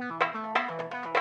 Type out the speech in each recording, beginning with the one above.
Música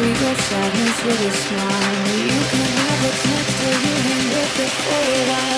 treat your sadness with a smile. You can have a next to you and it for a while.